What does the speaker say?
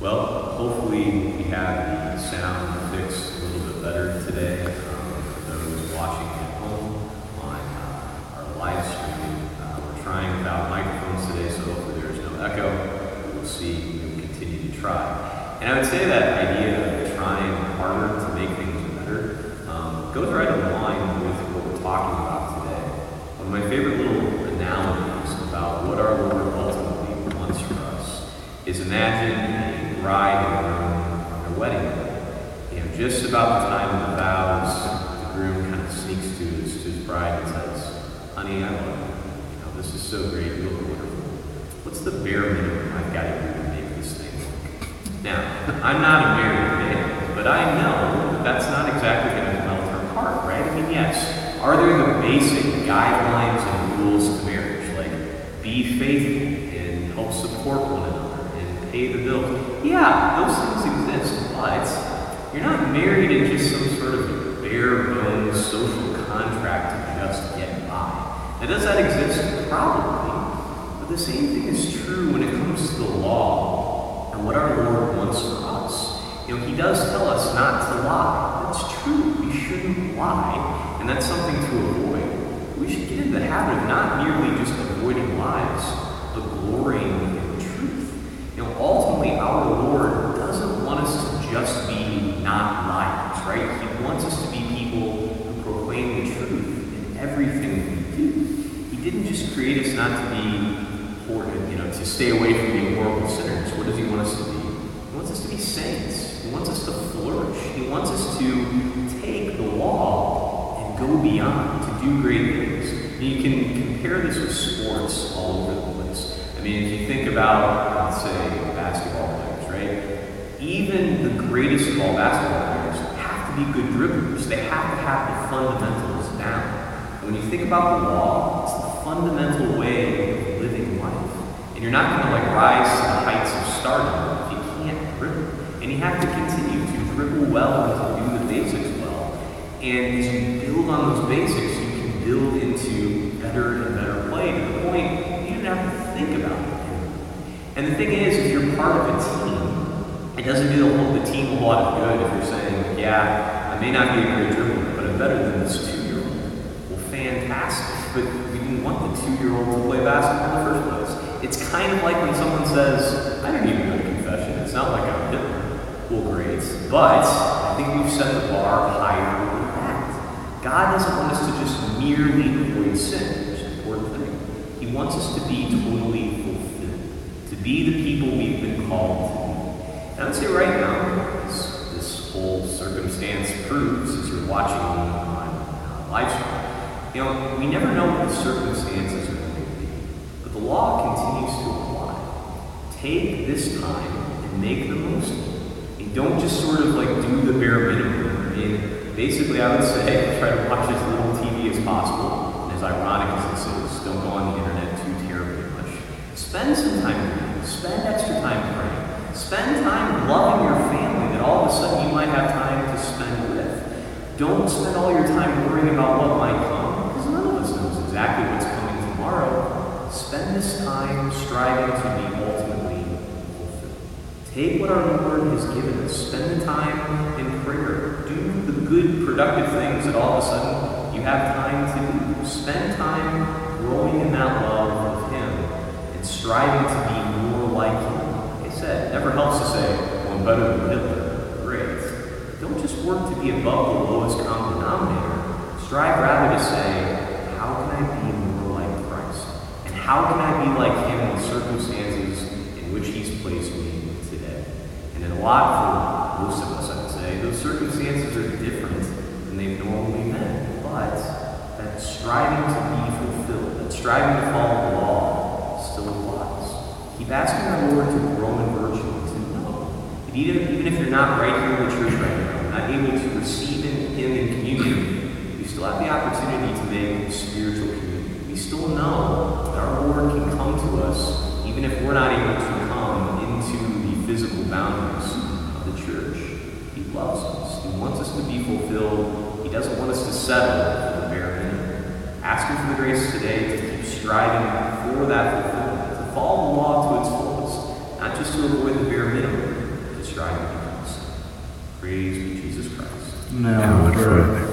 Well, hopefully we have the sound fixed a little bit better today. Um, for those watching at home on uh, our live stream, uh, we're trying without microphones today, so hopefully there's no echo. We'll see. We'll continue to try. And I would say that idea of trying harder to make things better um, goes right in line with what we're talking about today. One of my favorite little analogies about what our Lord ultimately wants for us is imagine bride and their wedding day. You know, just about the time of the vows, the groom kind of sneaks to his, to his bride and says, Honey, I love you. You know, this is so great. You look wonderful. What's the bare minimum I've got to do to make this thing work? Now, I'm not a married man, but I know that's not exactly going to melt her heart, right? I mean, yes, are there the basic guidelines and rules to marriage, like be faithful and help support one pay the bill. Yeah, those things exist, but you're not married in just some sort of bare bones social contract to just get by. Now, does that exist? Probably. But the same thing is true when it comes to the law and what our Lord wants for us. You know, He does tell us not to lie. That's true. We shouldn't lie, and that's something to avoid. We should get in the habit of not merely just avoiding lies, but glorying in truth. You know, ultimately, our Lord doesn't want us to just be not liars, right? He wants us to be people who proclaim the truth in everything we do. He didn't just create us not to be you know, to stay away from being horrible sinners. What does he want us to be? He wants us to be saints. He wants us to flourish. He wants us to take the law and go beyond, to do great things. And you can compare this with sports all over the place. I mean, if you think about, let's say, basketball players, right? Even the greatest of all basketball players have to be good dribblers. They have to have the fundamentals down. When you think about the law, it's the fundamental way of living life. And you're not going to like rise to the heights of stardom if you can't dribble. And you have to continue to dribble well and to do the basics well. And as you build on those basics, you can build into better and better play to the point you don't have to think about it. And the thing is, if you're part of a team, it doesn't do the, whole, team a lot of good if you're saying, yeah, I may not be a great dribbler, but I'm better than this two-year-old. Well, fantastic. Want the two-year-old to play basketball in the first place. It's kind of like when someone says, I didn't even go to confession. It's not like I'm Hitler. Well, great. But I think we've set the bar higher than that. God doesn't want us to just merely avoid sin, which is an important thing. He wants us to be totally fulfilled, to be the people we've been called to be. And I would say right now, this, this whole circumstance proves, as you're watching on uh, live stream, you know, we never know what the circumstances are going to be, but the law continues to apply. Take this time and make the most of it. And don't just sort of like do the bare minimum. I mean, basically, I would say try to watch as little TV as possible. And as ironic as this is, don't go on the internet too terribly much. Spend some time reading. Spend extra time praying. Spend time loving your family that all of a sudden you might have time to spend with. Don't spend all your time worrying about what might come, because none of us knows exactly what's coming tomorrow. Spend this time striving to be ultimately fulfilled. Take what our Lord has given us. Spend the time in prayer. Do the good, productive things that all of a sudden you have time to do. Spend time growing in that love of Him and striving to be more like Him. Like I said, never helps to say, well, I'm better than Hitler. Great. Don't just work to be above the lowest common denominator. Strive rather to say, how can I be more like Christ? And how can I be like Him in the circumstances in which He's placed me today? And in a lot for most of us, I would say, those circumstances are different than they've normally been. But that striving to be fulfilled, that striving to follow the law, still applies. Keep asking our Lord to grow in virtue and to know that even, even if you're not right here in the church right now, not able to receive Him in communion, you still have the opportunity to make boundaries of the church. He loves us. He wants us to be fulfilled. He doesn't want us to settle for the bare minimum. Ask Him for the grace today to keep striving for that fulfillment, to follow the law to its fullest, not just to avoid the bare minimum, but to strive for the Praise be Jesus Christ. Now and forever.